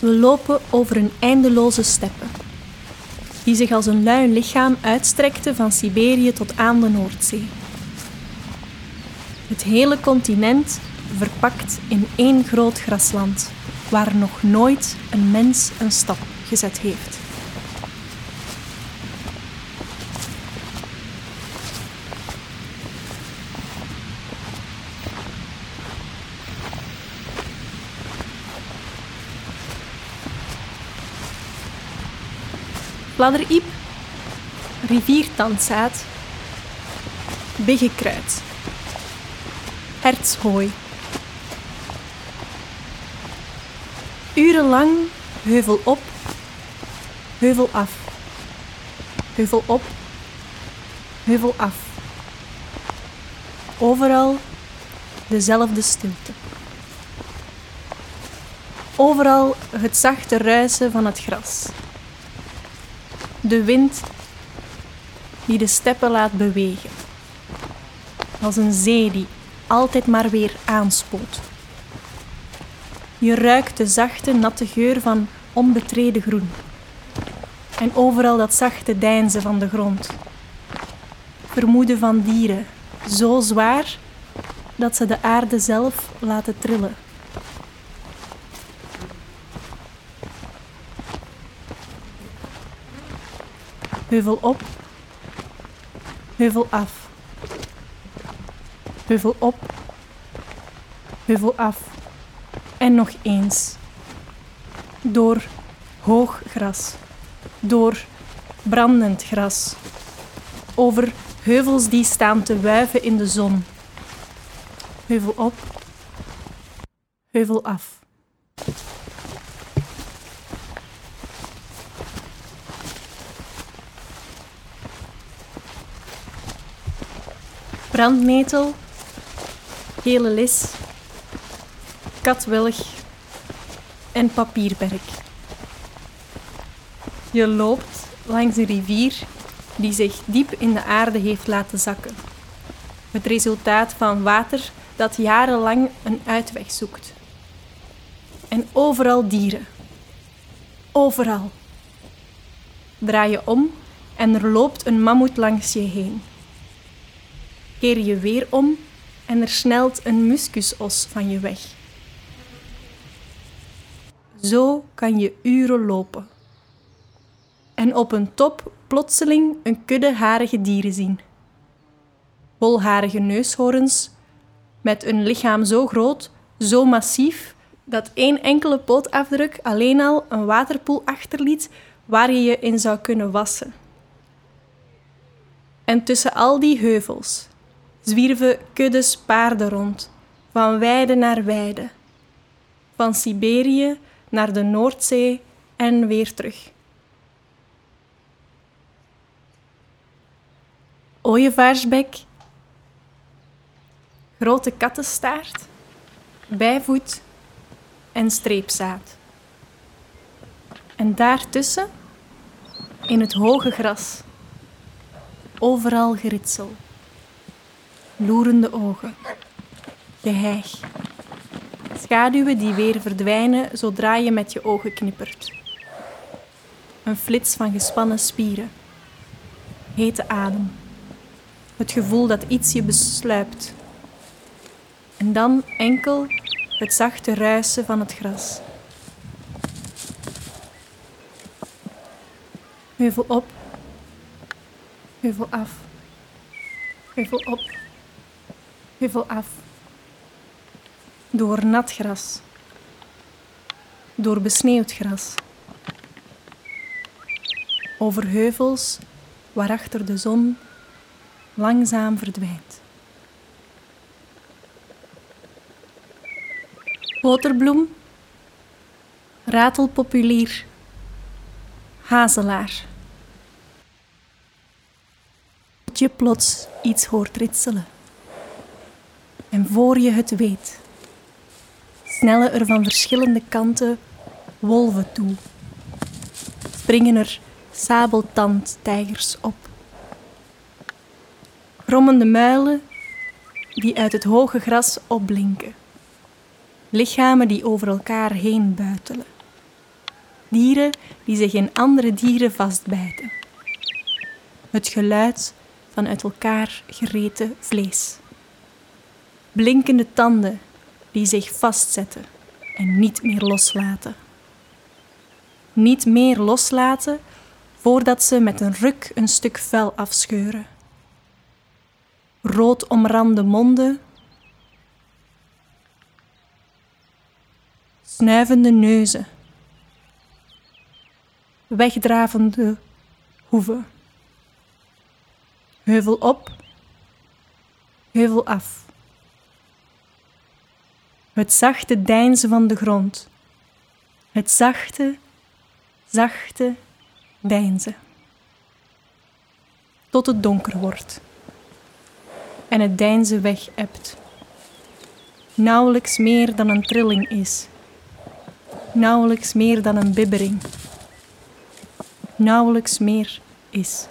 We lopen over een eindeloze steppe, die zich als een lui lichaam uitstrekte van Siberië tot aan de Noordzee. Het hele continent verpakt in één groot grasland, waar nog nooit een mens een stap gezet heeft. Bladderiep, riviertandzaad, biggekruid, hertshooi. Urenlang heuvel op, heuvel af, heuvel op, heuvel af. Overal dezelfde stilte. Overal het zachte ruisen van het gras. De wind die de steppen laat bewegen. Als een zee die altijd maar weer aanspoelt. Je ruikt de zachte, natte geur van onbetreden groen. En overal dat zachte deinzen van de grond. Vermoeden van dieren, zo zwaar dat ze de aarde zelf laten trillen. Heuvel op, heuvel af. Heuvel op, heuvel af. En nog eens. Door hoog gras, door brandend gras, over heuvels die staan te wuiven in de zon. Heuvel op, heuvel af. Brandnetel, gele lis, katwilg en papierberk. Je loopt langs een rivier die zich diep in de aarde heeft laten zakken. Het resultaat van water dat jarenlang een uitweg zoekt. En overal dieren. Overal. Draai je om en er loopt een mammoet langs je heen keer je weer om en er snelt een muskusos van je weg. Zo kan je uren lopen. En op een top plotseling een kudde harige dieren zien. Bolharige neushoorns, met een lichaam zo groot, zo massief, dat één enkele pootafdruk alleen al een waterpoel achterliet waar je je in zou kunnen wassen. En tussen al die heuvels, zwierven kuddes paarden rond, van weide naar weide, van Siberië naar de Noordzee en weer terug. Ooievaarsbek, grote kattenstaart, bijvoet en streepzaad. En daartussen, in het hoge gras, overal geritsel loerende ogen. Geheig. Schaduwen die weer verdwijnen zodra je met je ogen knippert. Een flits van gespannen spieren. Hete adem. Het gevoel dat iets je besluipt. En dan enkel het zachte ruisen van het gras. Heuvel op, heuvel af, heuvel op heuvel af. Door nat gras. Door besneeuwd gras. Over heuvels waarachter de zon langzaam verdwijnt. Boterbloem, ratelpopulier, hazelaar. Tot je plots iets hoort ritselen. En voor je het weet, snellen er van verschillende kanten wolven toe. Springen er sabeltandtijgers op. Grommende muilen die uit het hoge gras opblinken. Lichamen die over elkaar heen buitelen. Dieren die zich in andere dieren vastbijten. Het geluid van uit elkaar gereten vlees. Blinkende tanden die zich vastzetten en niet meer loslaten. Niet meer loslaten voordat ze met een ruk een stuk vel afscheuren. Rood omrande monden, snuivende neuzen, wegdravende hoeven. Heuvel op, heuvel af. Het zachte deinzen van de grond. Het zachte, zachte deinzen. Tot het donker wordt en het deinzen weg ebt. Nauwelijks meer dan een trilling is. Nauwelijks meer dan een bibbering. Nauwelijks meer is.